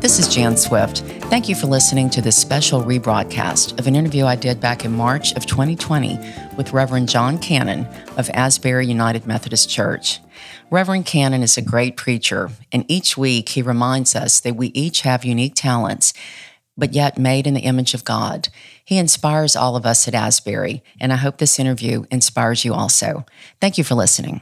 This is Jan Swift. Thank you for listening to this special rebroadcast of an interview I did back in March of 2020 with Reverend John Cannon of Asbury United Methodist Church. Reverend Cannon is a great preacher, and each week he reminds us that we each have unique talents, but yet made in the image of God. He inspires all of us at Asbury, and I hope this interview inspires you also. Thank you for listening.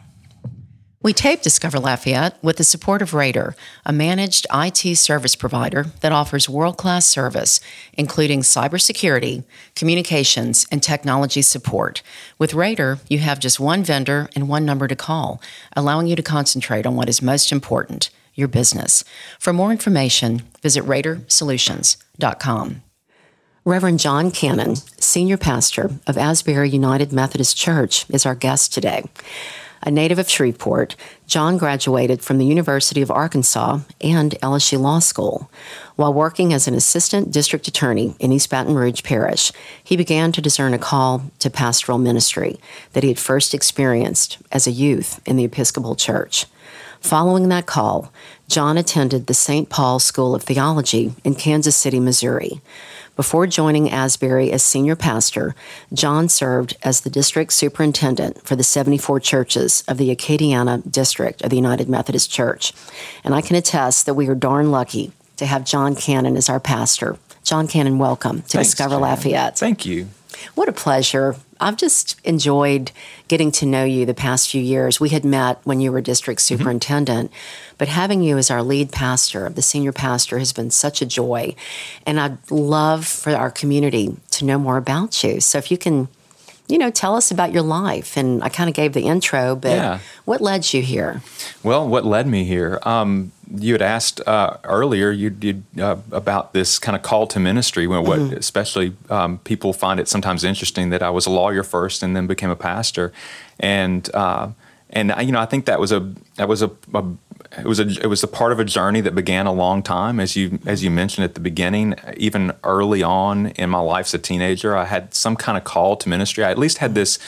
We taped Discover Lafayette with the support of Rader, a managed IT service provider that offers world class service, including cybersecurity, communications, and technology support. With Rader, you have just one vendor and one number to call, allowing you to concentrate on what is most important your business. For more information, visit RaderSolutions.com. Reverend John Cannon, Senior Pastor of Asbury United Methodist Church, is our guest today. A native of Shreveport, John graduated from the University of Arkansas and LSU Law School. While working as an assistant district attorney in East Baton Rouge Parish, he began to discern a call to pastoral ministry that he had first experienced as a youth in the Episcopal Church. Following that call, John attended the St. Paul School of Theology in Kansas City, Missouri. Before joining Asbury as senior pastor, John served as the district superintendent for the 74 churches of the Acadiana district of the United Methodist Church. And I can attest that we are darn lucky to have John Cannon as our pastor. John Cannon, welcome to Thanks, Discover Jan. Lafayette. Thank you. What a pleasure. I've just enjoyed getting to know you the past few years. We had met when you were district Mm-hmm. superintendent, but having you as our lead pastor, the senior pastor, has been such a joy. And I'd love for our community to know more about you. So if you can, you know, tell us about your life. And I kind of gave the intro, but Yeah. what led you here? Well, what led me here? Um, you had asked uh, earlier you, you, uh, about this kind of call to ministry. When what, especially um, people find it sometimes interesting that I was a lawyer first and then became a pastor, and uh, and I, you know I think that was a that was a, a it was a it was a part of a journey that began a long time as you as you mentioned at the beginning. Even early on in my life as a teenager I had some kind of call to ministry. I at least had this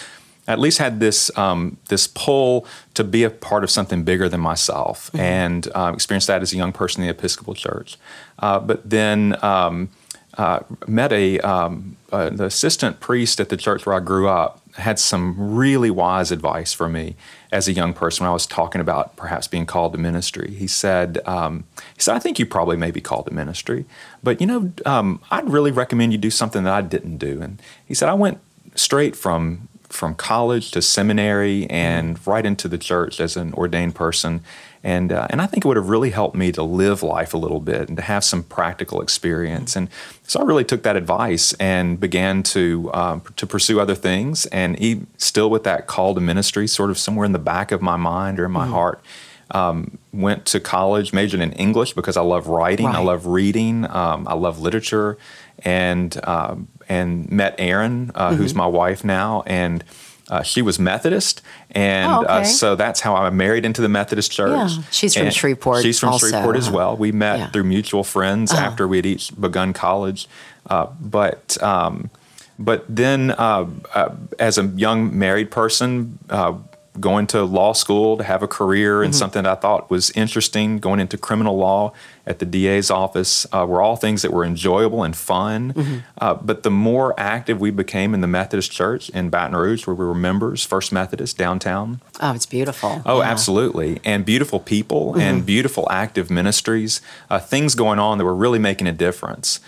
at least had this um, this pull to be a part of something bigger than myself, and uh, experienced that as a young person in the Episcopal Church. Uh, but then um, uh, met a um, uh, the assistant priest at the church where I grew up had some really wise advice for me as a young person when I was talking about perhaps being called to ministry. He said, um, he said, I think you probably may be called to ministry, but you know, um, I'd really recommend you do something that I didn't do. And he said, I went straight from from college to seminary and right into the church as an ordained person. And, uh, and I think it would have really helped me to live life a little bit and to have some practical experience. And so I really took that advice and began to, um, to pursue other things. And he, still with that call to ministry sort of somewhere in the back of my mind or in my heart. Um, went to college, majored in English because I love writing, I love reading, um, I love literature, and um, and met Erin, uh, Mm-hmm. who's my wife now, and uh, she was Methodist, and Oh, uh, so that's how I married into the Methodist Church. Yeah, she's from Shreveport She's from also, Shreveport as uh-huh. well. We met Yeah. through mutual friends after we had each begun college, uh, but. Um, but then, uh, uh, as a young married person, uh, going to law school to have a career Mm-hmm. in something that I thought was interesting, going into criminal law at the DA's office, uh, were all things that were enjoyable and fun. Mm-hmm. Uh, but the more active we became in the Methodist Church in Baton Rouge, where we were members, First Methodist downtown, Oh, it's beautiful. Oh, Yeah. absolutely. And beautiful people and beautiful active ministries, uh, things going on that were really making a difference.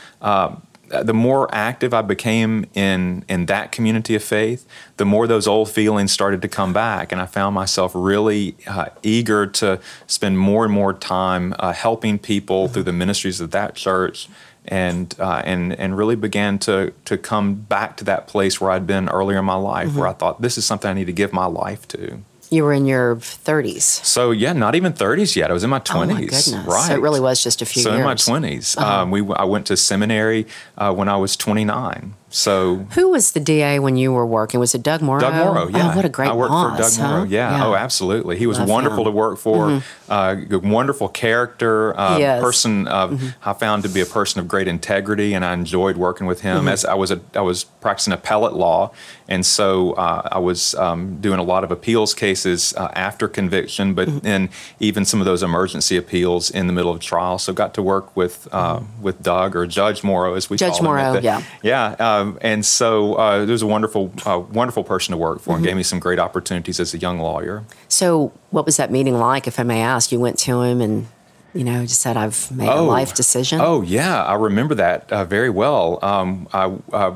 Um, the more active I became in in that community of faith, the more those old feelings started to come back, and I found myself really uh, eager to spend more and more time uh, helping people through the ministries of that church, and uh, and and really began to to come back to that place where I'd been earlier in my life, where I thought this is something I need to give my life to. You were in your 30s. So yeah, not even thirties yet. I was in my Oh, twenties. my goodness. Right. So it really was just a few so years. Uh-huh. in my 20s um, we I went to seminary uh, when I was twenty nine. So who was the DA when you were working? Was it Doug Moreau? Doug Moreau, yeah. Oh, what a great boss. I worked boss, for Doug Moreau. huh? Yeah. Oh, absolutely. He was Love wonderful him. to work for. Uh, a wonderful character. Uh, Yes. Person uh, I found to be a person of great integrity, and I enjoyed working with him. As I was a, I was practicing appellate law, and so uh, I was um, doing a lot of appeals cases uh, after conviction, but then even some of those emergency appeals in the middle of trial. So got to work with uh, with Doug or Judge Moreau, as we Judge call him at Moreau, the- yeah. yeah, um, and so uh, there was a wonderful, uh, wonderful person to work for, Mm-hmm. and gave me some great opportunities as a young lawyer. So, what was that meeting like, if I may ask? You went to him and, you know, just said, I've made a life decision. Oh yeah, I remember that uh, very well. Um, I, uh,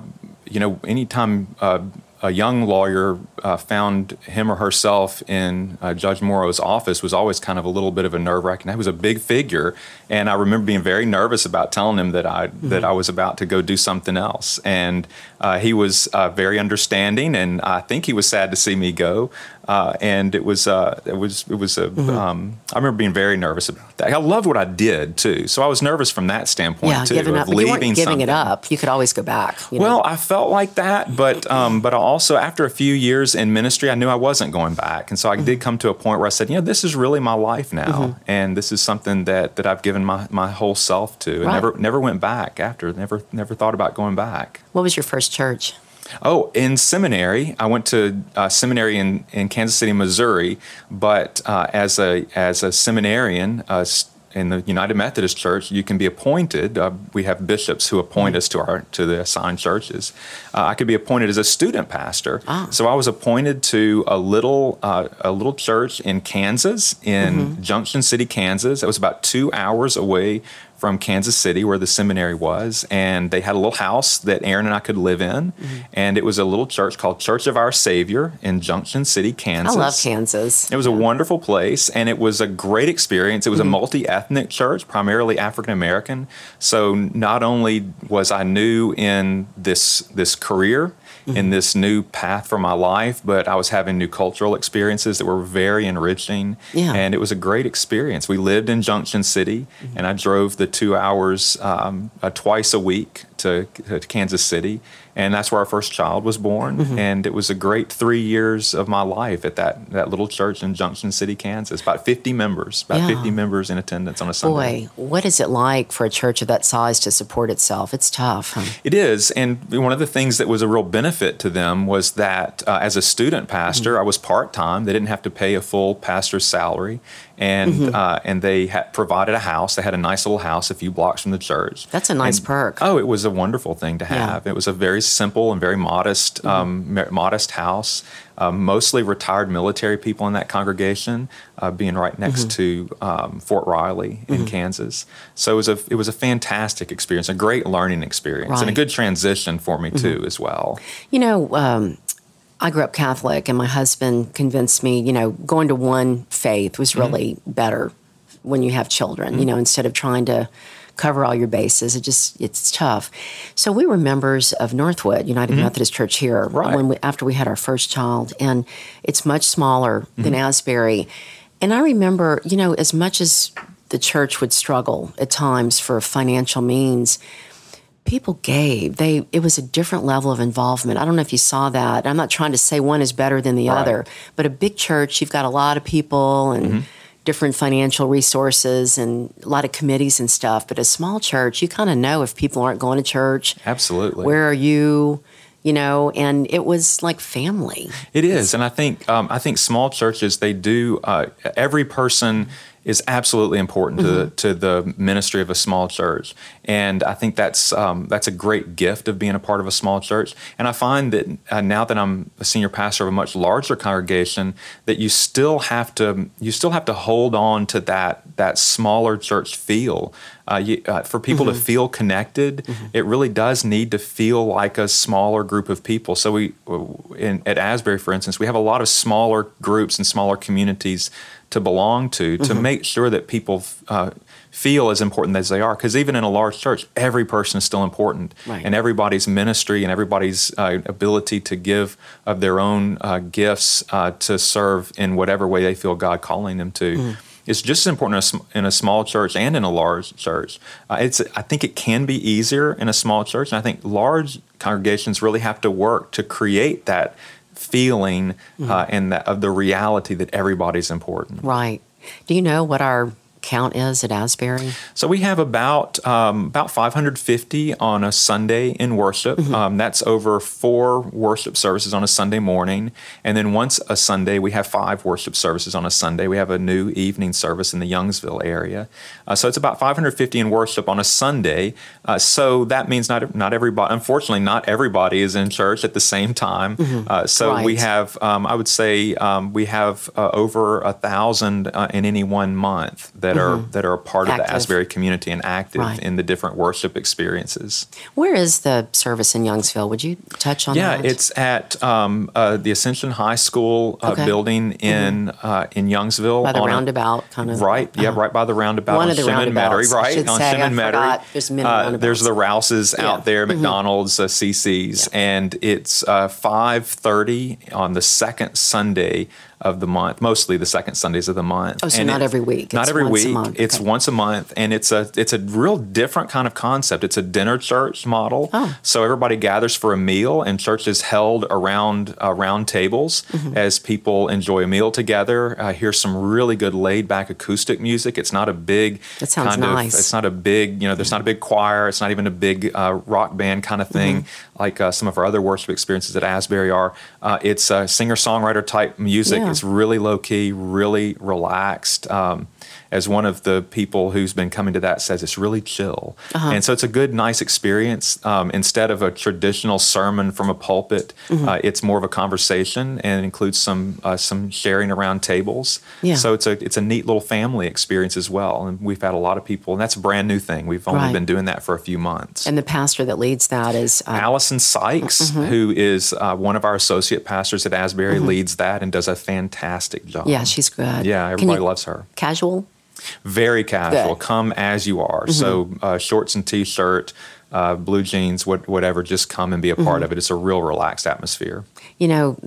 you know, anytime uh, a young lawyer uh, found him or herself in uh, Judge Moreau's office was always kind of a little bit of a nerve wracking. He was a big figure, and I remember being very nervous about telling him that I that I was about to go do something else. And uh, he was uh, very understanding, and I think he was sad to see me go. Uh, and it was uh, it was it was a um, I remember being very nervous about that. I loved what I did too, so I was nervous from that standpoint yeah, too. giving up. But you weren't leaving giving it up. You could always go back. You know? Well, I felt like that, but um, but I also after a few years in ministry, I knew I wasn't going back, and so I Mm-hmm. did come to a point where I said, you know, this is really my life now, and this is something that that I've given my, my whole self to, and Right. never never went back after, never never thought about going back. what was your first church? Oh, in seminary, I went to uh, seminary in, in Kansas City, Missouri. But uh, as a as a seminarian uh, in the United Methodist Church, you can be appointed. Uh, we have bishops who appoint us to our to the assigned churches. Uh, I could be appointed as a student pastor. Ah. So I was appointed to a little uh, a little church in Kansas, in Junction City, Kansas. It was about two hours away from Kansas City, where the seminary was, and they had a little house that Erin and I could live in, mm-hmm. and it was a little church called Church of Our Savior in Junction City, Kansas. I love Kansas. It was a wonderful place, and it was a great experience. It was a mm-hmm. multi ethnic church, primarily African American. So not only was I new in this this career, in this new path for my life, but I was having new cultural experiences that were very enriching. Yeah. And it was a great experience. We lived in Junction City, and I drove the two hours um, uh, twice a week to, to Kansas City, and that's where our first child was born. Mm-hmm. And it was a great three years of my life at that that little church in Junction City, Kansas. About fifty members, about Yeah. fifty members in attendance on a Sunday. Boy, what is it like for a church of that size to support itself? It's tough. Huh? It is, and one of the things that was a real benefit to them was that uh, as a student pastor, Mm-hmm. I was part time. They didn't have to pay a full pastor's salary, and Mm-hmm. uh, and they had provided a house. They had a nice little house a few blocks from the church. That's a nice And- perk. Oh, it was a wonderful thing to Yeah. Mm-hmm. have. It was a very simple and very modest, um, mo- modest house. Um, mostly retired military people in that congregation, uh, being right next Mm-hmm. to um, Fort Riley in Kansas. So it was a it was a fantastic experience, a great learning experience, and a Mm-hmm. good transition for me too, as well. You know, um, I grew up Catholic, and my husband convinced me, you know, going to one faith was mm-hmm. really better when you have children, you mm-hmm. know, instead of trying to cover all your bases. It just, it's tough. So we were members of Northwood United mm-hmm. Methodist Church here Right. when we, after we had our first child, and it's much smaller than Asbury. And I remember, you know, as much as the church would struggle at times for financial means, people gave they it was a different level of involvement i don't know if you saw that i'm not trying to say one is better than the Right. other but a big church you've got a lot of people and different financial resources and a lot of committees and stuff but a small church you kind of know if people aren't going to church Absolutely. where are you you know and it was like family It is, and I think um, I think small churches they do. Uh, every person is absolutely important to the, to the ministry of a small church, and I think that's um, that's a great gift of being a part of a small church. And I find that uh, now that I'm a senior pastor of a much larger congregation, that you still have to you still have to hold on to that that smaller church feel. Uh, you, uh, for people to feel connected, it really does need to feel like a smaller group of people. So we, in, at Asbury, for instance, we have a lot of smaller groups and smaller communities to belong to to make sure that people uh, feel as important as they are. Because even in a large church, every person is still important, Right. and everybody's ministry and everybody's uh, ability to give of their own uh, gifts uh, to serve in whatever way they feel God calling them to. is just as important in a, in a small church and in a large church. Uh, it's I think it can be easier in a small church, and I think large congregations really have to work to create that feeling uh, and that, of the reality that everybody's important. Right. Do you know what our count is at Asbury? So we have about um, about 550 on a Sunday in worship. Um, that's over four worship services on a Sunday morning, and then once a Sunday we have five worship services on a Sunday. We have a new evening service in the Youngsville area. Uh, so it's about 550 in worship on a Sunday. Uh, so that means not not everybody. Unfortunately, not everybody is in church at the same time. Uh, so we have um, I would say um, we have uh, over a thousand uh, in any one month that are that are a part of the Asbury community and active Right. in the different worship experiences. Where is the service in Youngsville? Would you touch on Yeah, that? it's at um, uh, the Ascension High School uh, Okay. building in uh, in Youngsville. by the on a- roundabout, kind of. Right, yeah, uh-huh. right by the roundabout One on of the Metairie, roundabouts, I right on say. Metairie. forgot. There's many Uh, there's the Rouses Yeah. Mm-hmm. out there, McDonald's, uh, CC's, and it's uh, 5:30 on the second Sunday of the month, mostly the second Sundays of the month. Oh, so And not it- every week. Not It's every once a week. month. It's Okay. once a month, and it's a it's a real different kind of concept. It's a dinner church model. Oh. So everybody gathers for a meal, and church is held around uh, round tables Mm-hmm. as people enjoy a meal together. Uh, hear some really good laid back acoustic music. It's not a big That sounds kind nice. of. It's not a big. You know, there's not a big choir. It's not even a big uh, rock band kind of thing Mm-hmm. like uh, some of our other worship experiences at Asbury are. Uh, it's uh, singer songwriter type music. Yeah. It's really low key, really relaxed. Um, as one of the people who's been coming to that says, it's really chill. Uh-huh. And so it's a good, nice experience. Um, instead of a traditional sermon from a pulpit, Mm-hmm. uh, it's more of a conversation and includes some uh, some sharing around tables. Yeah. So it's a it's a neat little family experience as well. And we've had a lot of people, and that's a brand new thing. We've only Right. been doing that for a few months. And the pastor that leads that is uh, Allison Sykes, Mm-hmm. who is uh, one of our associate pastors at Asbury, leads that and does a fantastic job. yeah, she's good. Yeah, everybody loves her. Casual. Very casual. Good. Mm-hmm. Come as you are. So uh, shorts and t-shirt, uh, blue jeans, what, whatever. Just come and be a part Mm-hmm. of it. It's a real relaxed atmosphere. You know,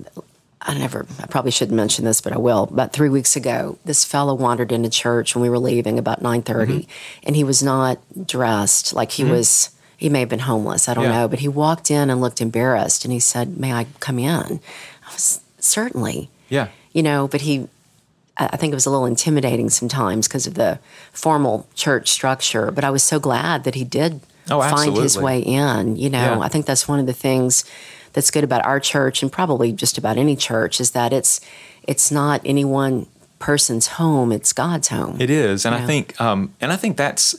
I never, I probably shouldn't mention this, but I will. About three weeks ago, this fellow wandered into church when we were leaving about 9.30, Mm-hmm. and he was not dressed like he was, he may have been homeless, I don't Yeah. know, but he walked in and looked embarrassed, and he said, may I come in? I was, certainly. Yeah. You know, but he, I think it was a little intimidating sometimes because of the formal church structure, but I was so glad that he did Oh, find his way in. You know, Yeah. I think that's one of the things that's good about our church and probably just about any church is that it's it's not any one person's home; it's God's home. It is, and Yeah. I think, um, and I think that's,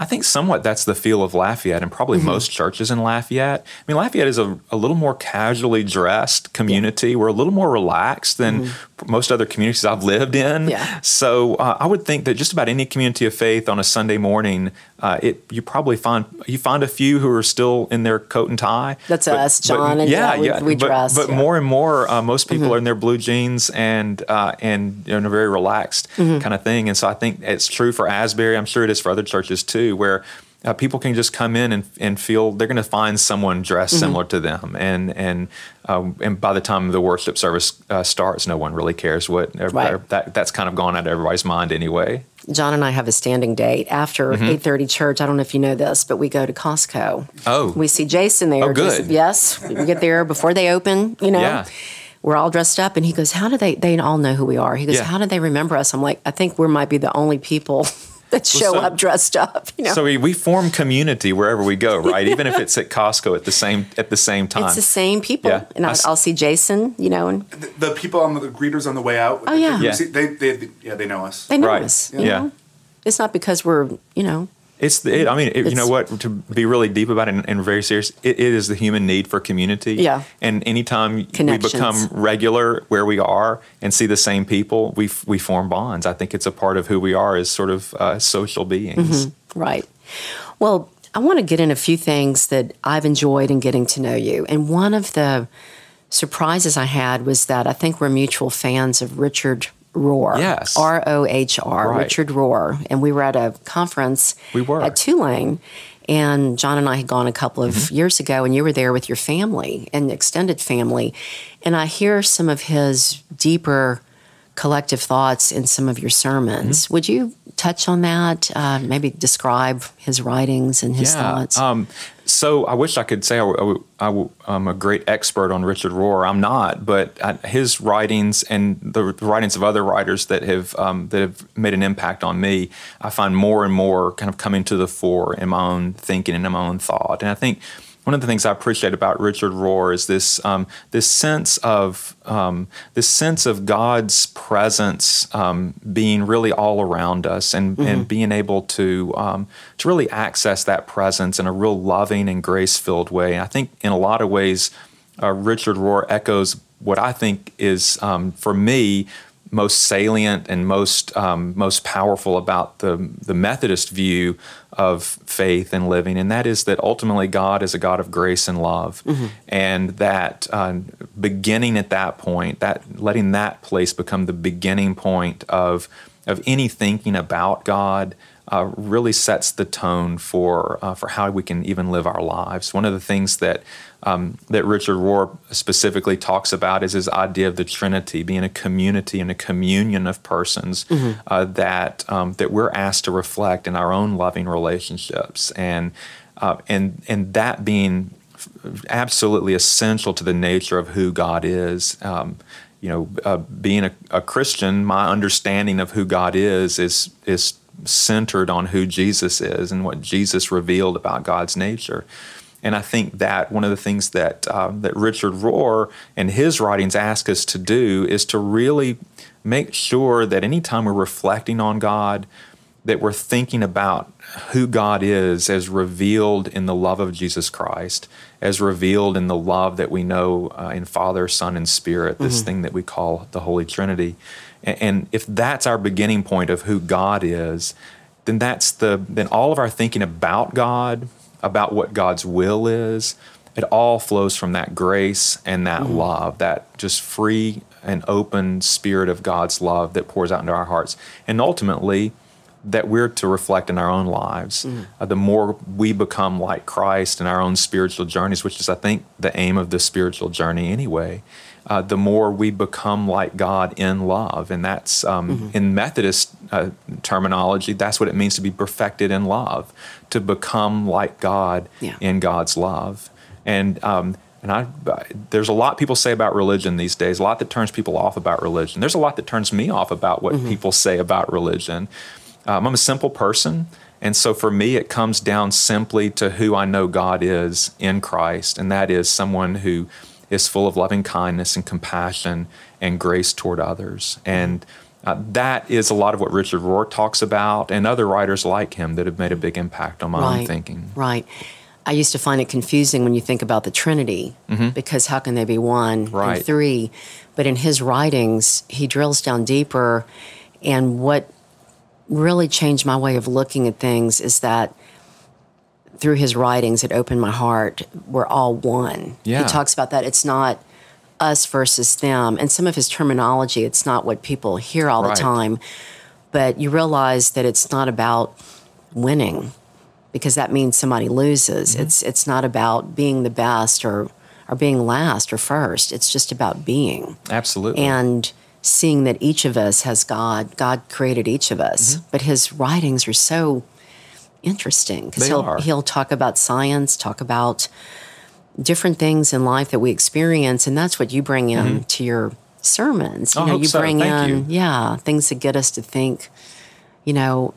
I think somewhat that's the feel of Lafayette, and Mm-hmm. probably most churches in Lafayette. I mean, Lafayette is a, a little more casually dressed community. We're a little more relaxed than most other communities I've lived in. Mm-hmm. Yeah. So uh, I would think that just about any community of faith on a Sunday morning, uh, it you probably find you find a few who are still in their coat and tie. That's us, John, and yeah, yeah, we- yeah, we but, dress, but yeah. Mm-hmm. more and more, uh, most people are in their blue jeans and uh, and you know, in a very relaxed Mm-hmm. kind of thing. And so I think it's true for Asbury. I'm sure it is for other churches too, where uh, people can just come in and, and feel they're going to find someone dressed Mm-hmm. similar to them. And and um, and by the time the worship service uh, starts, no one really cares what Right. that that's kind of gone out of everybody's mind anyway. John and I have a standing date after Mm-hmm. eight thirty church. I don't know if you know this, but we go to Costco. Oh. we see Jason there. Oh, good. yes, we get there before they open. You know. Yeah. We're all dressed up, and he goes, "How do they? They all know who we are." He goes, Yeah. "How do they remember us?" I'm like, "I think we might be the only people that show so- up dressed up." You know, So we, we form community wherever we go, right? Even if it's at Costco at the same at the same time. it's the same people, Yeah. and I'll, see Jason. You know, and The, the people on the, the greeters on the way out. Oh, yeah. Yeah. They, they, yeah, they know us. they know Right. us. You Yeah. know? it's not because we're you know It's the, it, I mean, it, you know what? To be really deep about it and, and very serious, it, it is the human need for community. Yeah. And anytime we become regular where we are and see the same people, we we form bonds. I think it's a part of who we are as sort of uh, social beings. Right. Well, I want to get in a few things that I've enjoyed in getting to know you. And one of the surprises I had was that I think we're mutual fans of Richard Rohr. Yes. R O H R, Richard Rohr. And we were at a conference We were. at Tulane. And John and I had gone a couple of Mm-hmm. years ago, and you were there with your family and extended family. And I hear some of his deeper collective thoughts in some of your sermons. Mm-hmm. Would you touch on that? Uh, maybe describe his writings and his yeah, thoughts. Um, so I wish I could say I, am a great expert on Richard Rohr. I'm not, but his writings and the, writings of other writers that have um, that have made an impact on me, I find more and more kind of coming to the fore in my own thinking and in my own thought. And I think one of the things I appreciate about Richard Rohr is this um, this sense of um, this sense of God's presence um, being really all around us and, mm-hmm. and being able to um, to really access that presence in a real loving and grace filled way. I think in a lot of ways, uh, Richard Rohr echoes what I think is um, for me most salient and most um, most powerful about the the Methodist view of faith and living, and that is that ultimately God is a God of grace and love, mm-hmm. and that uh, beginning at that point, that letting that place become the beginning point of of any thinking about God. Uh, really sets the tone for uh, for how we can even live our lives. One of the things that um, that Richard Rohr specifically talks about is his idea of the Trinity being a community and a communion of persons mm-hmm. uh, that um, that we're asked to reflect in our own loving relationships, and uh, and and that being absolutely essential to the nature of who God is. Um, you know, uh, being a, a Christian, my understanding of who God is is is centered on who Jesus is and what Jesus revealed about God's nature. And I think that one of the things that um, that Richard Rohr and his writings ask us to do is to really make sure that anytime we're reflecting on God, that we're thinking about who God is as revealed in the love of Jesus Christ, as revealed in the love that we know uh, in Father, Son, and Spirit, this mm-hmm. thing that we call the Holy Trinity. And, and if that's our beginning point of who God is, then that's the then all of our thinking about God about what God's will is, it all flows from that grace and that mm-hmm. love, that just free and open spirit of God's love that pours out into our hearts. And ultimately, that we're to reflect in our own lives. Mm-hmm. Uh, the more we become like Christ in our own spiritual journeys, which is, I think, the aim of the spiritual journey anyway, uh, the more we become like God in love. And that's um, mm-hmm. in Methodist uh, terminology, that's what it means to be perfected in love, to become like God yeah. in God's love. And um, and I, there's a lot people say about religion these days, a lot that turns people off about religion. There's a lot that turns me off about what mm-hmm. people say about religion. Um, I'm a simple person. And so for me, it comes down simply to who I know God is in Christ. And that is someone who is full of loving kindness and compassion and grace toward others. And uh, that is a lot of what Richard Rohr talks about and other writers like him that have made a big impact on my right, own thinking. Right. I used to find it confusing when you think about the Trinity mm-hmm. because how can they be one right. and three? But in his writings, he drills down deeper. And what really changed my way of looking at things is that through his writings, it opened my heart. We're all one. Yeah. He talks about that. It's not us versus them. And some of his terminology, it's not what people hear all right. the time. But you realize that it's not about winning because that means somebody loses. Mm-hmm. It's it's not about being the best or or being last or first. It's just about being. Absolutely. And seeing that each of us has God. God created each of us. Mm-hmm. But his writings are so interesting because he'll are. he'll talk about science, talk about different things in life that we experience, and that's what you bring in mm-hmm. to your sermons. You I know, you so. bring Thank in you. yeah things that get us to think. You know,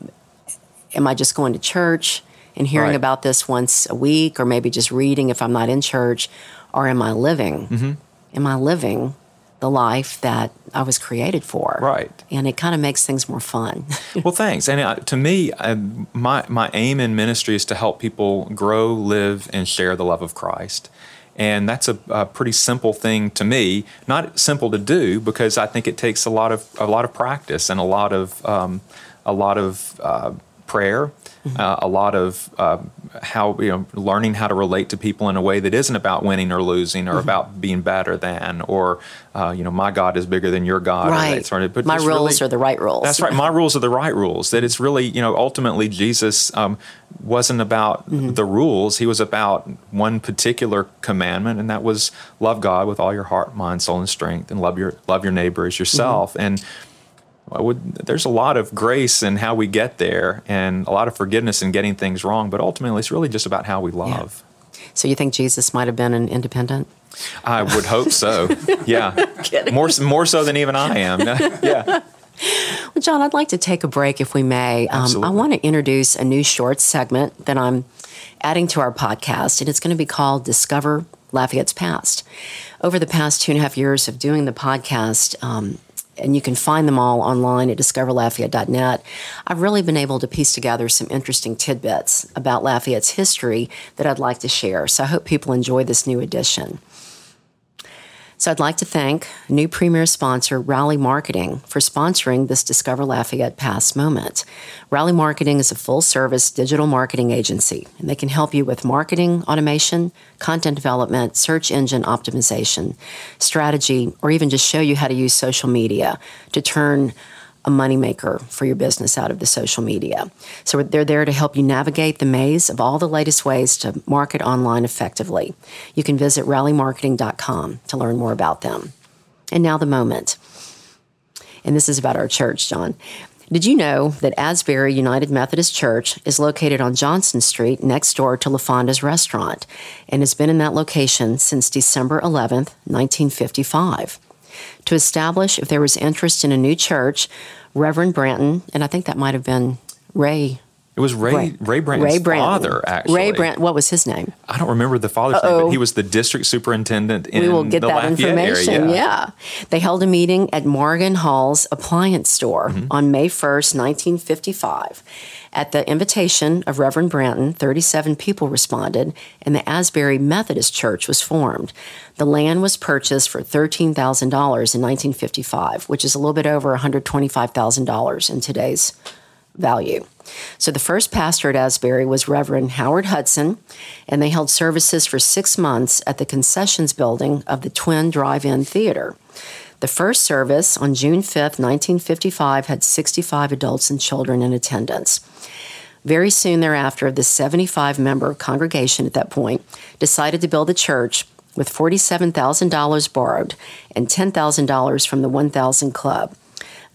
am I just going to church and hearing right. about this once a week, or maybe just reading if I'm not in church, or am I living? Mm-hmm. Am I living the life that I was created for. Right. And it kind of makes things more fun. well, thanks. And uh, to me, uh, my, my aim in ministry is to help people grow, live, and share the love of Christ. And that's a, a, pretty simple thing to me. Not simple to do because I think it takes a lot of a lot of practice and a lot of um, a lot of uh, prayer. Uh, a lot of uh, how you know learning how to relate to people in a way that isn't about winning or losing or mm-hmm. about being better than or uh, you know my God is bigger than your God. Right. Sort of, but my rules really, are the right rules. That's right. My rules are the right rules. That it's really you know ultimately Jesus um, wasn't about mm-hmm. the rules. He was about one particular commandment, and that was love God with all your heart, mind, soul, and strength, and love your love your neighbor as yourself. Mm-hmm. And would, there's a lot of grace in how we get there and a lot of forgiveness in getting things wrong, but ultimately it's really just about how we love. Yeah. So you think Jesus might have been an independent? I would hope so. Yeah. more more so than even I am. yeah. Well, John, I'd like to take a break if we may. Um, I want to introduce a new short segment that I'm adding to our podcast, and it's going to be called Discover Lafayette's Past. Over the past two and a half years of doing the podcast, um, and you can find them all online at discoverlafayette.net. I've really been able to piece together some interesting tidbits about Lafayette's history that I'd like to share. So I hope people enjoy this new edition. So I'd like to thank new premier sponsor Rally Marketing for sponsoring this Discover Lafayette Past moment. Rally Marketing is a full service digital marketing agency, and they can help you with marketing, automation, content development, search engine optimization, strategy, or even just show you how to use social media to turn a moneymaker for your business out of the social media. So they're there to help you navigate the maze of all the latest ways to market online effectively. You can visit rallymarketing.com to learn more about them. And now the moment. And this is about our church, John. Did you know that Asbury United Methodist Church is located on Johnston Street next door to LaFonda's restaurant and has been in that location since December 11th, 1955? To establish if there was interest in a new church. Reverend Branton, and I think that might have been Ray. It was Ray Ray, Ray Branton's Ray Branton. father, actually. Ray Branton. What was his name? I don't remember the father's Uh-oh. name, but he was the district superintendent in We will get that Lafayette information. Area. Yeah. They held a meeting at Morgan Hall's appliance store mm-hmm. on May 1st, 1955. At the invitation of Reverend Branton, 37 people responded, and the Asbury Methodist Church was formed. The land was purchased for $13,000 in 1955, which is a little bit over $125,000 in today's value. So the first pastor at Asbury was Reverend Howard Hudson, and they held services for six months at the concessions building of the Twin Drive In Theater. The first service on June 5, 1955, had 65 adults and children in attendance. Very soon thereafter, the 75 member congregation at that point decided to build a church with $47,000 borrowed and $10,000 from the 1000 Club.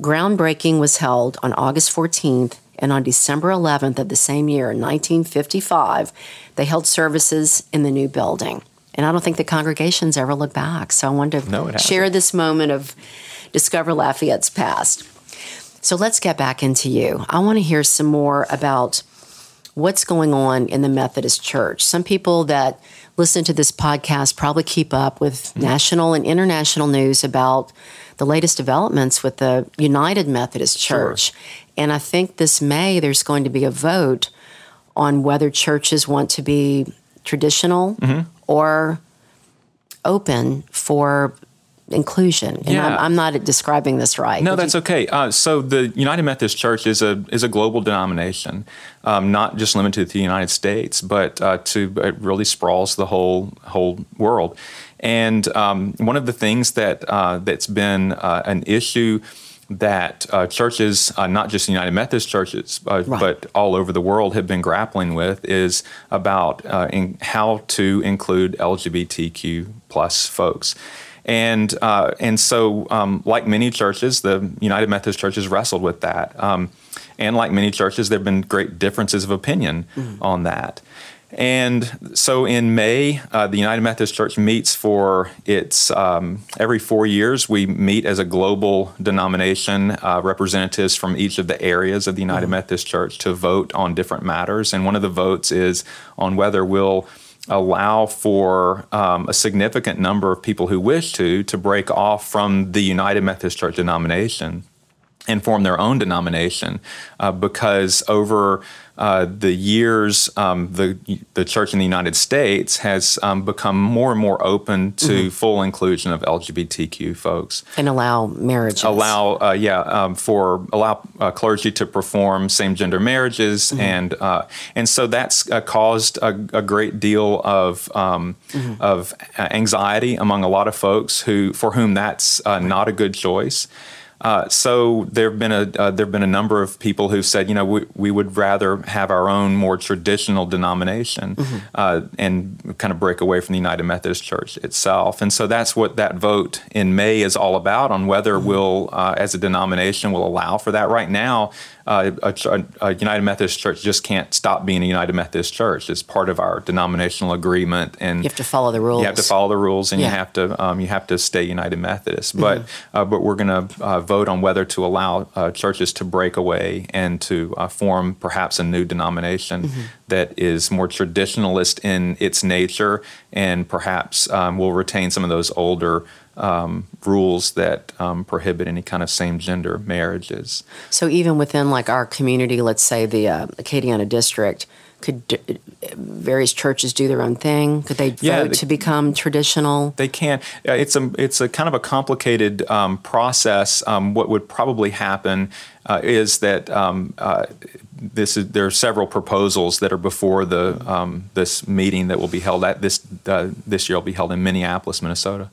Groundbreaking was held on August 14th, and on December 11th of the same year, 1955, they held services in the new building. And I don't think the congregations ever looked back. So I wanted to no, share this moment of Discover Lafayette's past. So let's get back into you. I want to hear some more about what's going on in the Methodist Church. Some people that listen to this podcast probably keep up with mm-hmm. national and international news about the latest developments with the United Methodist Church. Sure. And I think this May there's going to be a vote on whether churches want to be traditional mm-hmm. or open for inclusion. And yeah. I'm, I'm, not describing this right. No, that's you? okay. Uh, so the United Methodist Church is a is a global denomination, um, not just limited to the United States, but uh, to it really sprawls the whole whole world. And um, one of the things that uh, that's been uh, an issue that uh, churches, uh, not just United Methodist churches, uh, right. but all over the world, have been grappling with is about uh, how to include LGBTQ plus folks. And uh, and so, um, like many churches, the United Methodist Church has wrestled with that. Um, and like many churches, there have been great differences of opinion mm. on that. And so in May, uh, the United Methodist Church meets for its um, every four years. We meet as a global denomination, uh, representatives from each of the areas of the United mm-hmm. Methodist Church to vote on different matters. And one of the votes is on whether we'll allow for um, a significant number of people who wish to to break off from the United Methodist Church denomination and form their own denomination uh, because over uh, the years, um, the the church in the United States has um, become more and more open to mm-hmm. full inclusion of LGBTQ folks and allow marriages. Allow, uh, yeah, um, for allow uh, clergy to perform same gender marriages, mm-hmm. and uh, and so that's uh, caused a, a, great deal of um, mm-hmm. of anxiety among a lot of folks who for whom that's not a good choice. Uh, so there have been a uh, there have been a number of people who've said, you know, we, we would rather have our own more traditional denomination mm-hmm. uh, and kind of break away from the United Methodist Church itself. And so that's what that vote in May is all about on whether mm-hmm. we'll, uh, as a denomination, will allow for that. Right now, uh, a, a, United Methodist Church just can't stop being a United Methodist Church. It's part of our denominational agreement, and you have to follow the rules. You have to follow the rules, and yeah. you have to um, you have to stay United Methodist. But mm-hmm. uh, but we're going to uh, vote on whether to allow uh, churches to break away and to uh, form perhaps a new denomination mm-hmm. that is more traditionalist in its nature, and perhaps um, will retain some of those older um, rules that um, prohibit any kind of same gender marriages. So even within like our community, let's say the uh, Acadiana district, could d- various churches do their own thing? Could they yeah, vote they, to become traditional? They can. It's a it's a kind of a complicated um, process. Um, what would probably happen uh, is that um, uh, this is, there are several proposals that are before the um, this meeting that will be held at this uh, this year will be held in Minneapolis, Minnesota.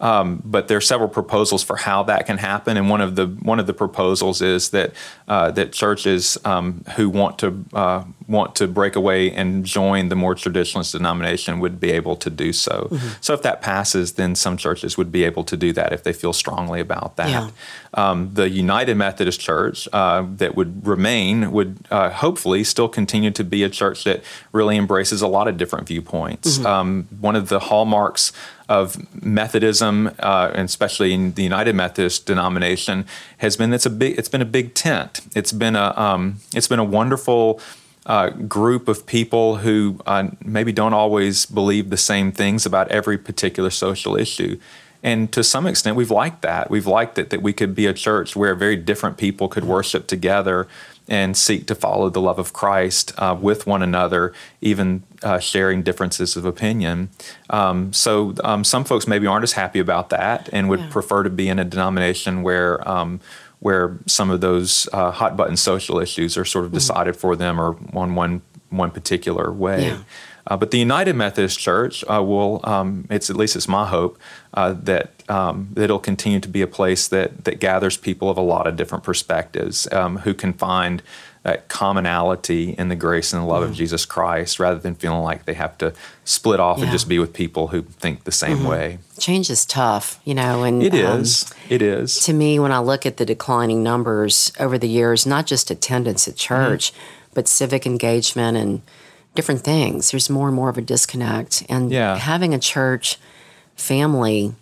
Um, but there are several proposals for how that can happen, and one of the one of the proposals is that uh, that churches um, who want to uh, want to break away and join the more traditionalist denomination would be able to do so. Mm-hmm. So if that passes, then some churches would be able to do that if they feel strongly about that. Yeah. Um, the United Methodist Church uh, that would remain would uh, hopefully still continue to be a church that really embraces a lot of different viewpoints. Mm-hmm. Um, one of the hallmarks of Methodism, uh, and especially in the United Methodist denomination, has been it's a big it's been a big tent. It's been a um, it's been a wonderful uh, group of people who uh, maybe don't always believe the same things about every particular social issue. And to some extent, we've liked that. We've liked it that we could be a church where very different people could worship together and seek to follow the love of Christ uh, with one another, even uh, sharing differences of opinion. Um, so um, some folks maybe aren't as happy about that and would yeah. prefer to be in a denomination where um, where some of those uh, hot button social issues are sort of mm-hmm. decided for them or on one one particular way. Yeah. Uh, but the United Methodist Church uh, will, um, it's at least it's my hope, uh, that, um, it'll continue to be a place that, that gathers people of a lot of different perspectives um, who can find that commonality in the grace and the love mm. of Jesus Christ rather than feeling like they have to split off yeah. and just be with people who think the same mm-hmm. way. Change is tough, you know, and it is. Um, it is To me, when I look at the declining numbers over the years, not just attendance at church, mm. but civic engagement and different things, there's more and more of a disconnect. And yeah. having a church family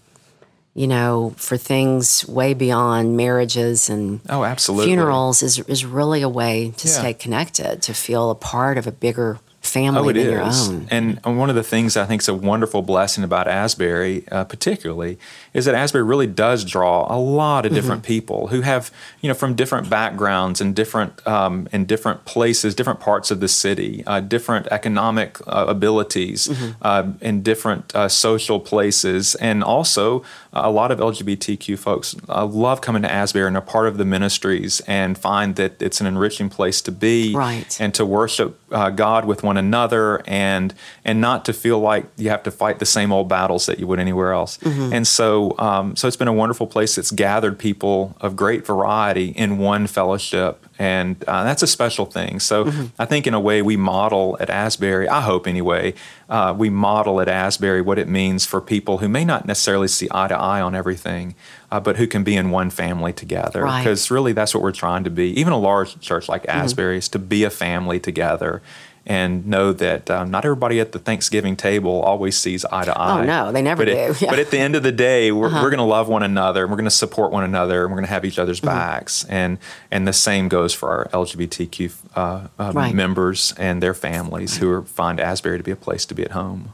you know, for things way beyond marriages and oh, absolutely. funerals is is really a way to yeah. stay connected, to feel a part of a bigger family oh, than is. your own. And one of the things I think is a wonderful blessing about Asbury, uh, particularly, is that Asbury really does draw a lot of mm-hmm. different mm-hmm. people who have, you know, from different backgrounds and different um, in different places, different parts of the city, uh, different economic uh, abilities, mm-hmm. Uh, in different uh, social places, and also a lot of LGBTQ folks uh, love coming to Asbury and are part of the ministries and find that it's an enriching place to be right. and to worship God with one another and and not to feel like you have to fight the same old battles that you would anywhere else. Mm-hmm. And so um, so it's been a wonderful place that's gathered people of great variety in one fellowship and uh, that's a special thing. So mm-hmm. I think in a way we model at Asbury. I hope anyway uh, we model at Asbury what it means for people who may not necessarily see eye to eye on everything, uh, but who can be in one family together. Because right. really that's what we're trying to be. Even a large church like mm-hmm. Asbury mm-hmm. is to be a family together and know that um, not everybody at the Thanksgiving table always sees eye to eye. Oh no, they never but do. It, yeah. But at the end of the day, we're, uh-huh. we're going to love one another, and we're going to support one another, and we're going to have each other's mm-hmm. backs, and and the same goes for our LGBTQ uh, uh, right. members and their families who are, find Asbury to be a place to be at home.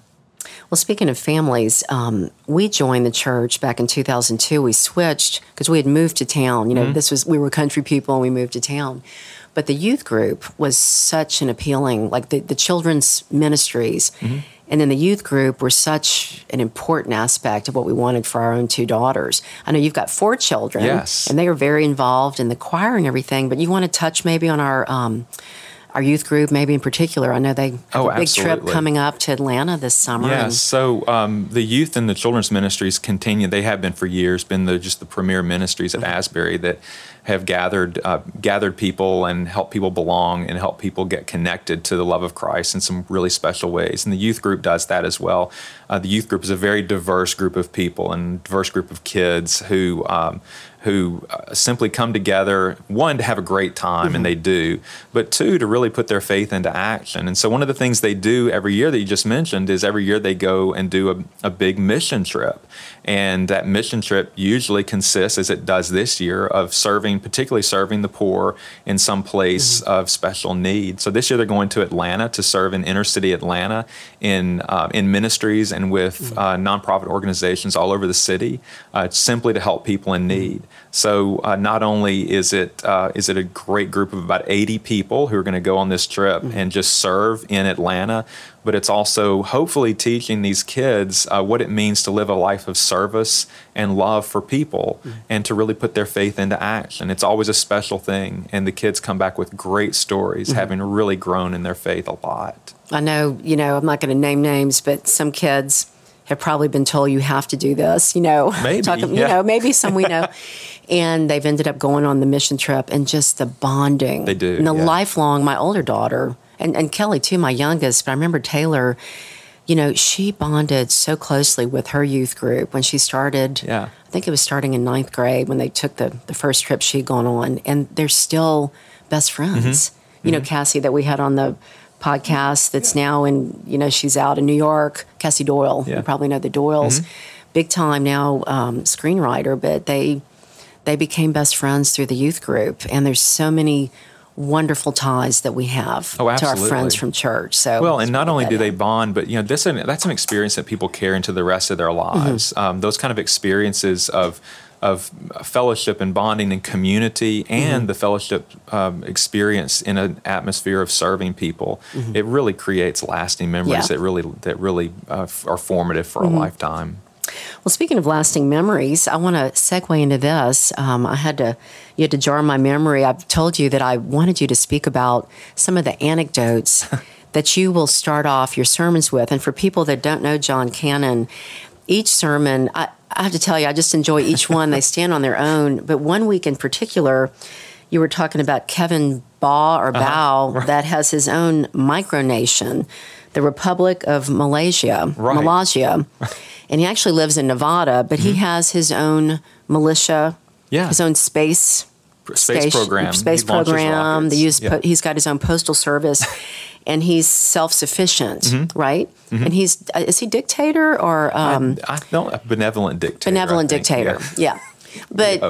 Well, speaking of families, um, we joined the church back in 2002. We switched because we had moved to town. You know, mm-hmm. this was we were country people, and we moved to town. But the youth group was such an appealing, like the, the children's ministries. Mm-hmm. And then the youth group were such an important aspect of what we wanted for our own two daughters. I know you've got four children, yes. and they are very involved in the choir and everything. But you want to touch maybe on our um, our youth group, maybe in particular. I know they have Oh, a big trip coming up to Atlanta this summer. Yeah, and- so um, the youth and the children's ministries continue. They have been for years, been the just the premier ministries at Asbury that have gathered uh, gathered people and helped people belong and help people get connected to the love of Christ in some really special ways. And the youth group does that as well. Uh, the youth group is a very diverse group of people and diverse group of kids who. Um, who uh, simply come together, one, to have a great time, and they do, but two, to really put their faith into action. And so, one of the things they do every year that you just mentioned is every year they go and do a, a big mission trip. And that mission trip usually consists, as it does this year, of serving, particularly serving the poor in some place of special need. So, this year they're going to Atlanta to serve in inner city Atlanta in, uh, in ministries and with uh, nonprofit organizations all over the city, uh, simply to help people in need. So uh, not only is it uh, is it a great group of about 80 people who are going to go on this trip and just serve in Atlanta, but it's also hopefully teaching these kids uh, what it means to live a life of service and love for people and to really put their faith into action. It's always a special thing, and the kids come back with great stories, having really grown in their faith a lot. I know, you know, I'm not going to name names, but some kids have probably been told you have to do this, you know. Maybe, Talking, yeah. You know, maybe some we know. and they've ended up going on the mission trip and just the bonding. They do, And the yeah. lifelong, my older daughter, and, and Kelly too, my youngest, but I remember Taylor, you know, she bonded so closely with her youth group when she started. Yeah. I think it was starting in ninth grade when they took the, the first trip she'd gone on. And they're still best friends. Mm-hmm. You know, Cassie that we had on the podcast that's now in, you know, she's out in New York, Cassie Doyle. Yeah. You probably know the Doyles. Mm-hmm. Big time now um, screenwriter, but they they became best friends through the youth group. And there's so many wonderful ties that we have Oh, to our friends from church. So Well, and not only do they bond, but you know, this that's an experience that people carry into the rest of their lives. Um, those kind of experiences of of fellowship and bonding and community, and the fellowship um, experience in an atmosphere of serving people, it really creates lasting memories Yeah. that really that really uh, are formative for a lifetime. Well, speaking of lasting memories, I want to segue into this. Um, I had to, you had to jar my memory. I've told you that I wanted you to speak about some of the anecdotes that you will start off your sermons with. And for people that don't know John Cannon, each sermon, I, I have to tell you, I just enjoy each one. they stand on their own. But one week in particular, you were talking about Kevin Baugh or Bao that has his own micronation, the Republic of Molossia, Right. Molossia. And he actually lives in Nevada, but he has his own militia, Mm-hmm. Yeah. his own space Space program, space he program. The use, yeah. po- he's got his own postal service, and he's self sufficient, Mm-hmm. right? And he's uh, is he dictator or um, I don't a benevolent dictator. I benevolent dictator? yeah. Yeah. But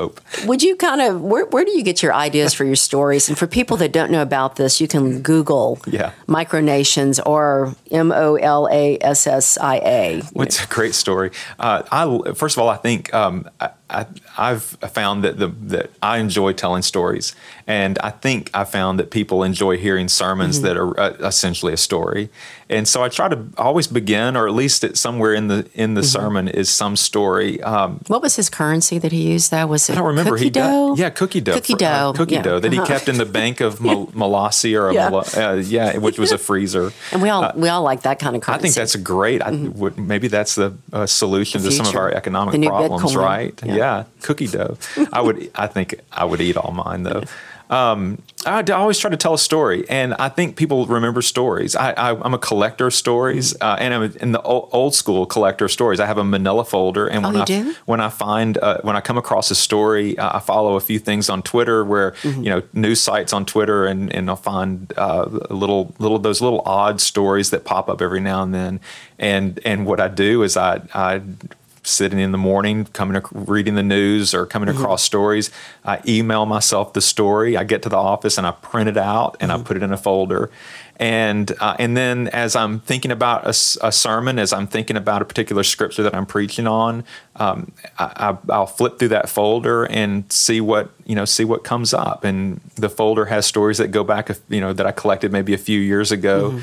would you kind of where, where do you get your ideas for your stories? And for people that don't know about this, you can Google Yeah. micronations or M O L A S S I A. It's a great story. Uh, I first of all, I think um, I, I, I've found that the that I enjoy telling stories, and I think I found that people enjoy hearing sermons that are uh, essentially a story. And so I try to always begin, or at least at somewhere in the in the sermon, is some story. Um, What was his currency that he used? That was it. I don't remember. Cookie he dough. got yeah, cookie dough. Cookie for- uh, dough. cookie yeah. dough that he Uh-huh. kept in the bank of Mal- Molossi or a Yeah. Molo- uh, yeah, which was a freezer. And we all we all like that kind of I think that's a great. I would, maybe that's the uh, solution The to some of our economic problems, right? Yeah. Yeah. cookie dough. I would. I think I would eat all mine though. Um, I, I always try to tell a story, and I think people remember stories. I, I, I'm a collector of stories, uh, and I'm in the old, old school collector of stories. I have a Manila folder, and Oh, when you I do? when I find uh, when I come across a story, uh, I follow a few things on Twitter where Mm-hmm. you know news sites on Twitter, and and I'll find uh, little little those little odd stories that pop up every now and then. And and what I do is I I sitting in the morning, coming reading the news or coming Mm-hmm. across stories, I email myself the story. I get to the office and I print it out and Mm-hmm. I put it in a folder. And uh, and then as I'm thinking about a sermon, as I'm thinking about a particular scripture that I'm preaching on, um, I, I, I'll flip through that folder and see what you know, see what comes up. And the folder has stories that go back, you know, that I collected maybe a few years ago.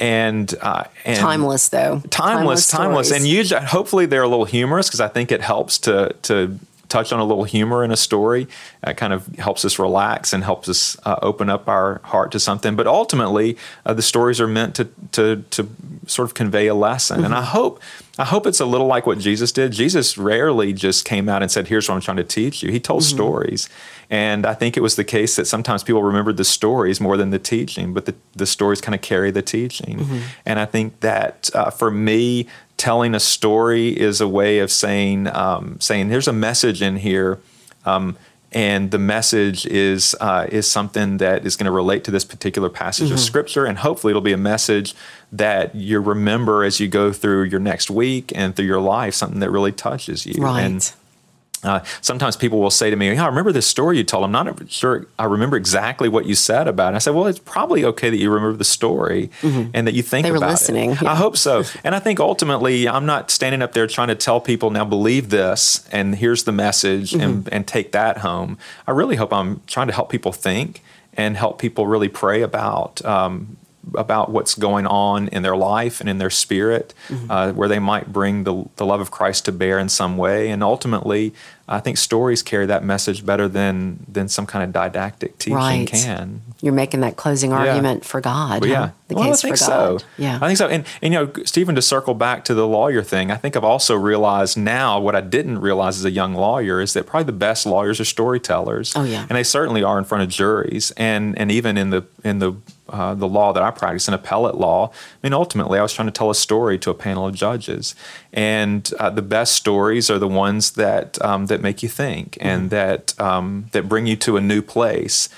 And, uh, and timeless though. timeless, timeless, stories. and usually, hopefully, they're a little humorous because I think it helps to to touch on a little humor in a story. It kind of helps us relax and helps us uh, open up our heart to something. But ultimately, uh, the stories are meant to to to sort of convey a lesson. Mm-hmm. And I hope I hope it's a little like what Jesus did. Jesus rarely just came out and said, "Here's what I'm trying to teach you." He told mm-hmm. stories, and I think it was the case that sometimes people remembered the stories more than the teaching, but the the stories kind of carry the teaching. Mm-hmm. And I think that uh, for me, telling a story is a way of saying um, saying there's a message in here. Um, and the message is uh, is something that is going to relate to this particular passage mm-hmm. of scripture, and hopefully it'll be a message that you remember as you go through your next week and through your life, something that really touches you. Right. And uh, sometimes people will say to me, yeah, I remember this story you told. I'm not sure I remember exactly what you said about it. I said, well, it's probably okay that you remember the story mm-hmm. and that you think they were about listening. it. I hope so. and I think ultimately, I'm not standing up there trying to tell people, now believe this and here's the message mm-hmm. and, and take that home. I really hope I'm trying to help people think and help people really pray about um, about what's going on in their life and in their spirit, mm-hmm. uh, where they might bring the, the love of Christ to bear in some way. And ultimately, I think stories carry that message better than than some kind of didactic teaching right. can. You're making that closing argument yeah. for God. Yeah, the well, case I think for God. so. Yeah, I think so. And, and you know, Stephen, to circle back to the lawyer thing, I think I've also realized now what I didn't realize as a young lawyer is that probably the best lawyers are storytellers. Oh yeah, and they certainly are in front of juries, and and even in the in the uh, the law that I practice in appellate law. I mean, ultimately, I was trying to tell a story to a panel of judges, and uh, the best stories are the ones that um, that make you think and mm-hmm. that um, that bring you to a new place.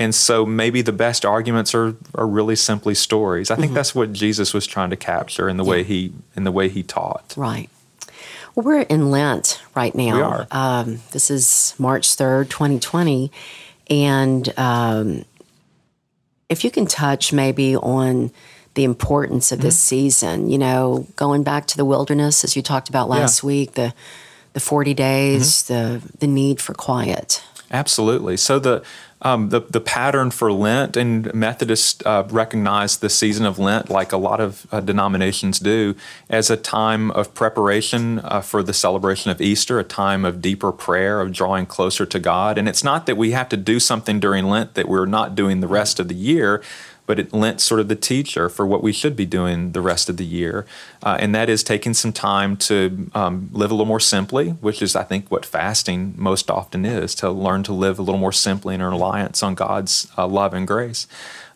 And so maybe the best arguments are are really simply stories. I think mm-hmm. that's what Jesus was trying to capture in the yeah. way he in the way he taught. Right. Well, we're in Lent right now. We are. Um, this is March third, twenty twenty, and um, if you can touch maybe on the importance of mm-hmm. this season, you know, going back to the wilderness as you talked about last yeah. week, the the 40 days, mm-hmm. the the need for quiet. Absolutely. So the um, the the pattern for Lent and Methodists uh, recognize the season of Lent, like a lot of uh, denominations do, as a time of preparation uh, for the celebration of Easter, a time of deeper prayer, of drawing closer to God. And it's not that we have to do something during Lent that we're not doing the rest of the year but it lent sort of the teacher for what we should be doing the rest of the year. Uh, and that is taking some time to um, live a little more simply, which is, I think, what fasting most often is to learn to live a little more simply in reliance on God's uh, love and grace.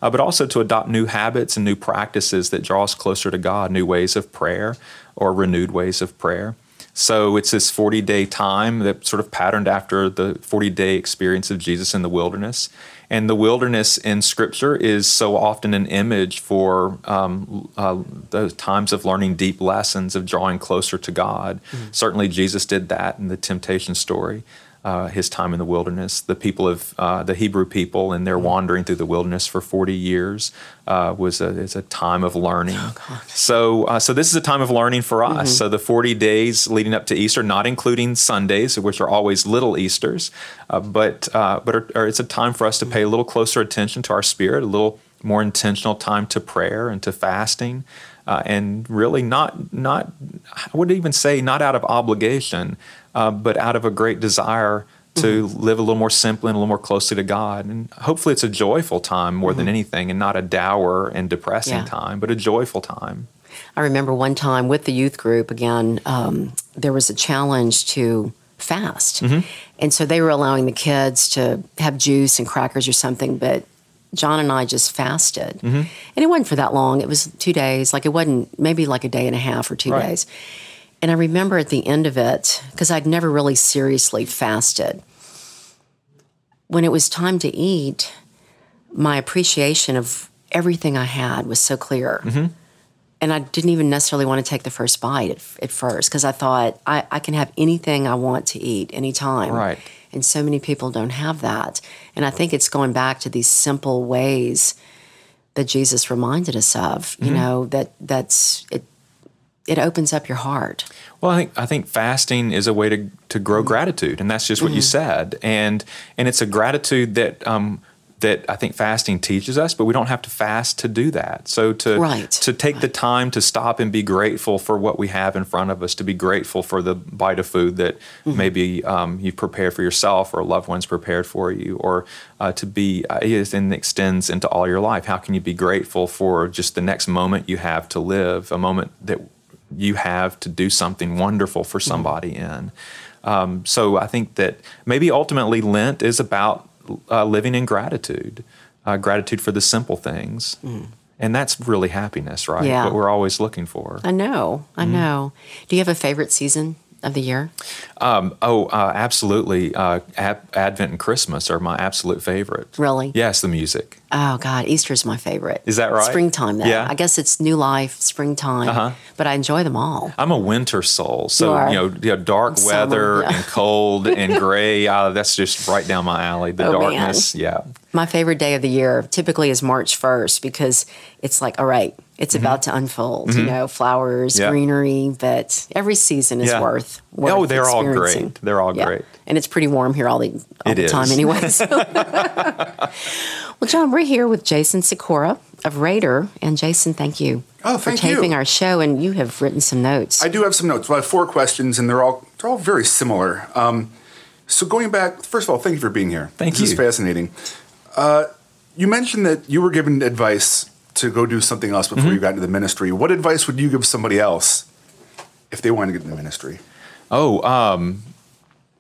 Uh, but also to adopt new habits and new practices that draw us closer to God, new ways of prayer or renewed ways of prayer. So it's this 40 day time that sort of patterned after the 40 day experience of Jesus in the wilderness. And the wilderness in Scripture is so often an image for um, uh, those times of learning deep lessons, of drawing closer to God. Mm-hmm. Certainly, Jesus did that in the temptation story uh, his time in the wilderness. The people of uh, the Hebrew people and their wandering through the wilderness for 40 years uh, was a, is a time of learning. Oh, so, uh, so this is a time of learning for us. Mm-hmm. So the 40 days leading up to Easter, not including Sundays, which are always little Easters, uh, but uh, but are, are, it's a time for us to pay a little closer attention to our spirit, a little more intentional time to prayer and to fasting. Uh, and really not not I would even say not out of obligation, uh, but out of a great desire to mm-hmm. live a little more simply and a little more closely to God. And hopefully it's a joyful time more mm-hmm. than anything and not a dour and depressing yeah. time, but a joyful time. I remember one time with the youth group, again, um, there was a challenge to fast. Mm-hmm. And so they were allowing the kids to have juice and crackers or something, but John and I just fasted. Mm-hmm. And it wasn't for that long. It was two days. Like it wasn't maybe like a day and a half or two right. days. And I remember at the end of it, because I'd never really seriously fasted, when it was time to eat, my appreciation of everything I had was so clear. Mm-hmm. And I didn't even necessarily want to take the first bite at, at first because I thought I, I, can have anything I want to eat anytime. Right. And so many people don't have that. And I think it's going back to these simple ways that Jesus reminded us of, you mm-hmm. know, that that's it it opens up your heart. Well, I think I think fasting is a way to to grow mm-hmm. gratitude, and that's just what mm-hmm. you said. And and it's a gratitude that um, that I think fasting teaches us, but we don't have to fast to do that. So to Right. to take the time to stop and be grateful for what we have in front of us, to be grateful for the bite of food that Mm-hmm. maybe um, you've prepared for yourself or loved ones prepared for you, or uh, to be uh, it and extends into all your life. How can you be grateful for just the next moment you have to live, a moment that you have to do something wonderful for somebody in? Um, so I think that maybe ultimately Lent is about uh, living in gratitude, uh, gratitude for the simple things. And that's really happiness, right? Yeah. What we're always looking for. I know. I Mm-hmm. know. Do you have a favorite season of the year? Um, oh, uh, absolutely. Uh, Ad- Advent and Christmas are my absolute favorite. Really? Yes, the music. Oh God, Easter's my favorite. Is that right? Springtime. Though. Yeah. I guess it's new life, springtime. Uh-huh. But I enjoy them all. I'm a winter soul, so You you know, you know, dark Summer, weather yeah. and cold and gray. Uh, that's just right down my alley. The Oh, man. darkness, yeah. My favorite day of the year typically is March 1st because it's like, all right, it's about to unfold. You know, flowers, Mm-hmm. Yeah. greenery, but every season is Yeah. worth. worth Oh, they're all great. They're all Yeah. great. And it's pretty warm here all the all It the time anyway. so. well, John, we're here with Jason Sikora of Rader, and Jason, thank you Oh, for thank you. taping our show. And you have written some notes. I do have some notes. Well, I have four questions, and they're all they're all very similar. Um, so going back, first of all, thank you for being here. Thank this is fascinating. Uh, you mentioned that you were given advice to go do something else before Mm-hmm. you got into the ministry. What advice would you give somebody else if they wanted to get into the ministry? Oh, um,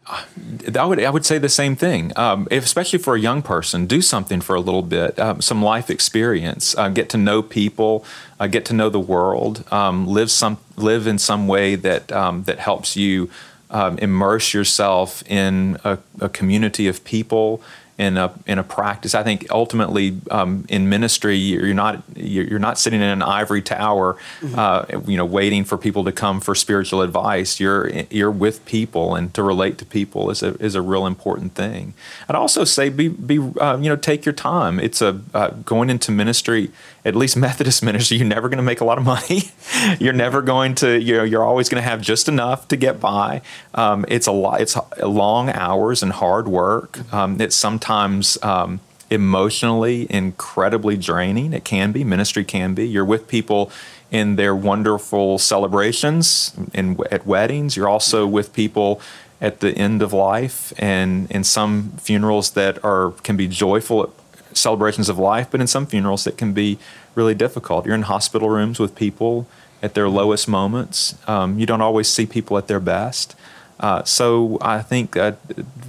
I would I would say the same thing. Um, if, especially for a young person, do something for a little bit, um, some life experience, uh, get to know people, uh, get to know the world, um, live some live in some way that um, that helps you um, immerse yourself in a, a community of people. In a, in a practice, I think ultimately um, in ministry you're not you're you're not sitting in an ivory tower, uh, you know, waiting for people to come for spiritual advice. You're you're with people, and to relate to people is a is a real important thing. I'd also say be be uh, you know take your time. It's a uh, going into ministry, at least Methodist ministry. You're never going to make a lot of money. you're never going to you know you're always going to have just enough to get by. Um, it's a lot. It's long hours and hard work. Um, it's sometimes um, emotionally incredibly draining. It can be. Ministry can be. You're with people in their wonderful celebrations in, at weddings. You're also with people at the end of life and in some funerals that are can be joyful celebrations of life, but in some funerals that can be really difficult. You're in hospital rooms with people at their lowest moments. Um, you don't always see people at their best. Uh, so I think uh,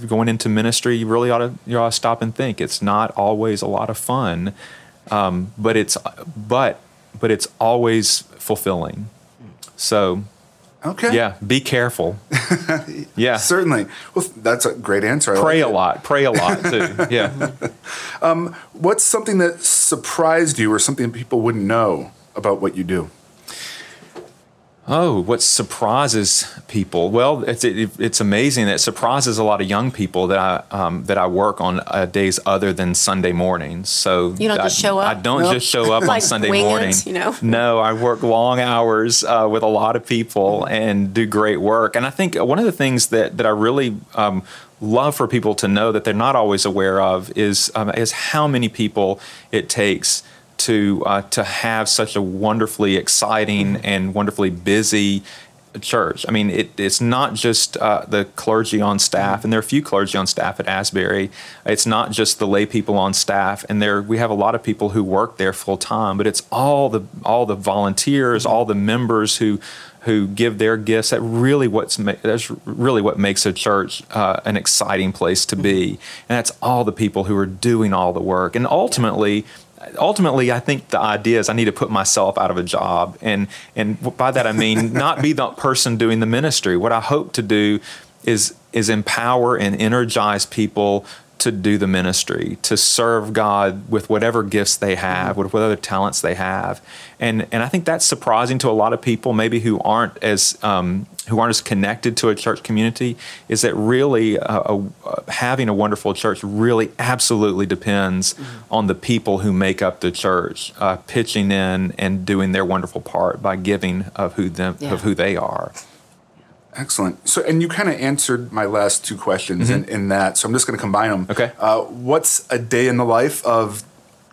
going into ministry, you really ought to you ought to stop and think. It's not always a lot of fun, um, but it's but but it's always fulfilling. So Okay. yeah, be careful. yeah, Certainly. Well, that's a great answer. I pray like a it. lot. Pray a lot too. Yeah. Um, what's something that surprised you or something people wouldn't know about what you do? Oh, what surprises people? Well, it's it, it's amazing that it surprises a lot of young people that I um, that I work on uh, days other than Sunday mornings. So You don't I, just show up? I don't Nope. just show up on Sunday wing it, you know? No, I work long hours uh, with a lot of people and do great work. And I think one of the things that that I really um, love for people to know that they're not always aware of is um, is how many people it takes to uh, to have such a wonderfully exciting and wonderfully busy church. I mean, it, it's not just uh, the clergy on staff, and there are a few clergy on staff at Asbury. It's not just the lay people on staff, and there we have a lot of people who work there full time. But it's all the all the volunteers, all the members who who give their gifts. That really what's that's really what makes a church uh, an exciting place to be, and that's all the people who are doing all the work, and ultimately ultimately i think the idea is i need to put myself out of a job. And and by that i mean not be the person doing the ministry. What i hope to do is is empower and energize people to do the ministry to serve god with whatever gifts they have with whatever talents they have. And and i think that's surprising to a lot of people maybe who aren't as um, who aren't as connected to a church community is that really uh, uh, having a wonderful church really absolutely depends on the people who make up the church uh, pitching in and doing their wonderful part by giving of who them Yeah. of who they are Excellent. So, and you kind of answered my last two questions in, in that. So, I'm just going to combine them. Mm-hmm. Okay. Uh, what's a day in the life of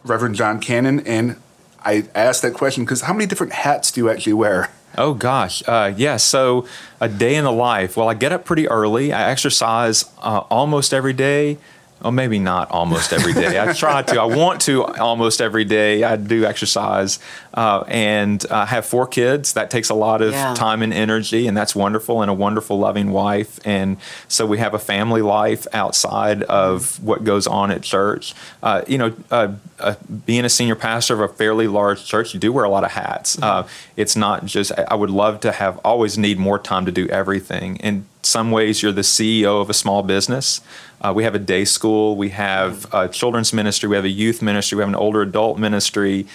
Reverend John Cannon? And I asked that question because how many different hats do you actually wear? Oh gosh, uh, yeah. So a day in the life. Well, I get up pretty early. I exercise uh, almost every day. Well, maybe not almost every day. I try to. I want to almost every day. I do exercise, uh, and I have four kids. That takes a lot of Yeah. time and energy, and that's wonderful. And a wonderful, loving wife, and so we have a family life outside of what goes on at church. Uh, you know, uh, uh, being a senior pastor of a fairly large church, you do wear a lot of hats. Uh, it's not just. I I would love to have always need more time to do everything. In some ways, you're the CEO of a small business. Uh, we have a day school. We have a children's ministry. We have a youth ministry. We have an older adult ministry.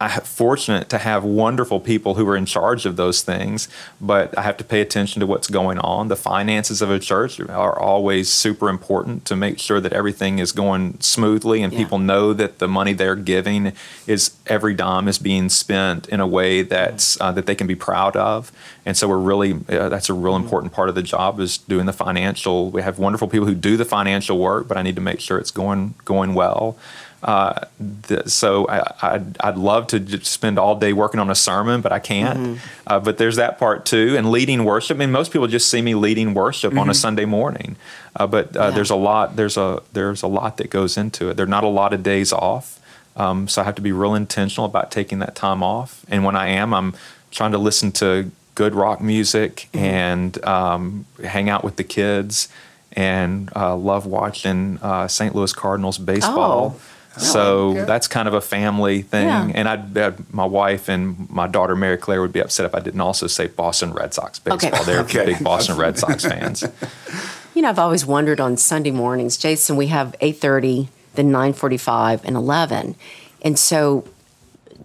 I'm fortunate to have wonderful people who are in charge of those things, but I have to pay attention to what's going on. The finances of a church are always super important to make sure that everything is going smoothly and Yeah. people know that the money they're giving is every dime is being spent in a way that's uh, that they can be proud of. And so we're really uh, that's a real important part of the job is doing the financial. We have wonderful people who do the financial work, but I need to make sure it's going going well. Uh, th- so I, I'd, I'd love to just spend all day working on a sermon, but I can't. Uh, but there's that part too, and leading worship. I mean, most people just see me leading worship on a Sunday morning, uh, but uh, Yeah. there's a lot. There's a there's a lot that goes into it. There are not a lot of days off, um, so I have to be real intentional about taking that time off. And when I am, I'm trying to listen to good rock music and um, hang out with the kids and uh, love watching uh, St. Louis Cardinals baseball. Oh. Oh, so Okay. that's kind of a family thing, Yeah. and I'd bet my wife and my daughter Mary Claire would be upset if I didn't also say Boston Red Sox baseball. Okay. They're Okay. big Boston Red Sox fans. You know, I've always wondered on Sunday mornings, Jason, we have 8.30, then 9.45, and 11. And so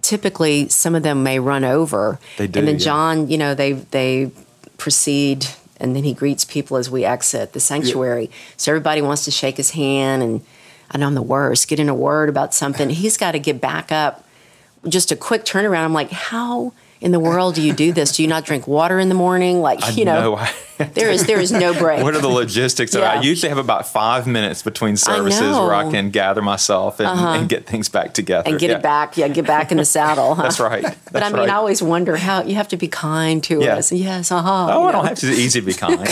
typically some of them may run over. They do, And then yeah. John, you know, they, they proceed and then he greets people as we exit the sanctuary. So everybody wants to shake his hand and I know I'm the worst, get in a word about something. He's got to get back up. Just a quick turnaround. I'm like, how in the world do you do this? Do you not drink water in the morning? Like, I you know, know. there is there is no break. What are the logistics? Yeah. I usually have about five minutes between services where I can gather myself and, and get things back together. and get Yeah. it back. Yeah, get back in the saddle. Huh? That's right. But I mean, right. I always wonder how you have to be kind to Yeah. us. Yes, uh huh. Oh, I don't have to. It's easy to be kind.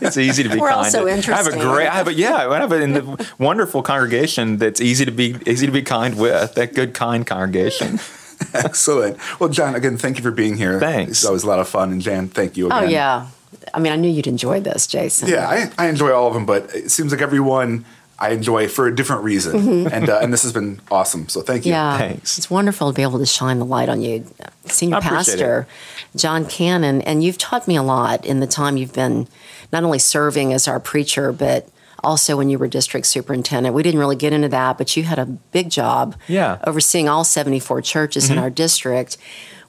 it's easy to be We're kind. also I have a great. I have a yeah. I have a in the wonderful congregation that's easy to be easy to be kind with. That good kind congregation. Excellent. Well, John, again, thank you for being here. Thanks. It's always a lot of fun. And Jan, thank you again. Oh yeah. I mean, I knew you'd enjoy this, Jason. Yeah, I, I enjoy all of them, but it seems like everyone I enjoy for a different reason. And uh, and this has been awesome. So thank you. Mm-hmm. Yeah, Thanks. It's wonderful to be able to shine the light on you, senior I appreciate pastor John Cannon, and you've taught me a lot in the time you've been not only serving as our preacher, but also when you were district superintendent. We didn't really get into that, but you had a big job, Yeah. Mm-hmm. overseeing all seventy-four churches in our district,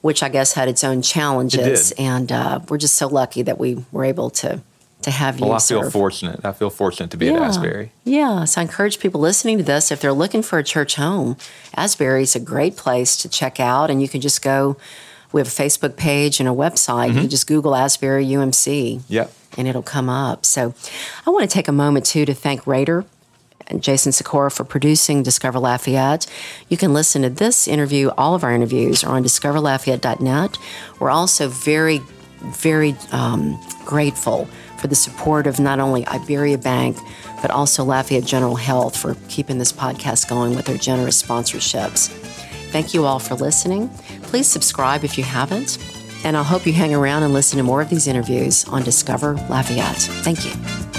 which I guess had its own challenges. did. And uh, we're just so lucky that we were able to to have you. Well, I feel serve. fortunate. I feel fortunate to be at Asbury. Yeah, so I encourage people listening to this if they're looking for a church home, Asbury is a great place to check out, and you can just go. We have a Facebook page and a website. You can just Google Asbury UMC, Yep. and it'll come up. So, I want to take a moment too to thank Rader and Jason Sikora for producing Discover Lafayette. You can listen to this interview, all of our interviews are on discoverlafayette.net. We're also very, very um, grateful for the support of not only Iberia Bank, but also Lafayette General Health for keeping this podcast going with their generous sponsorships. Thank you all for listening. Please subscribe if you haven't. And I hope you hang around and listen to more of these interviews on Discover Lafayette. Thank you.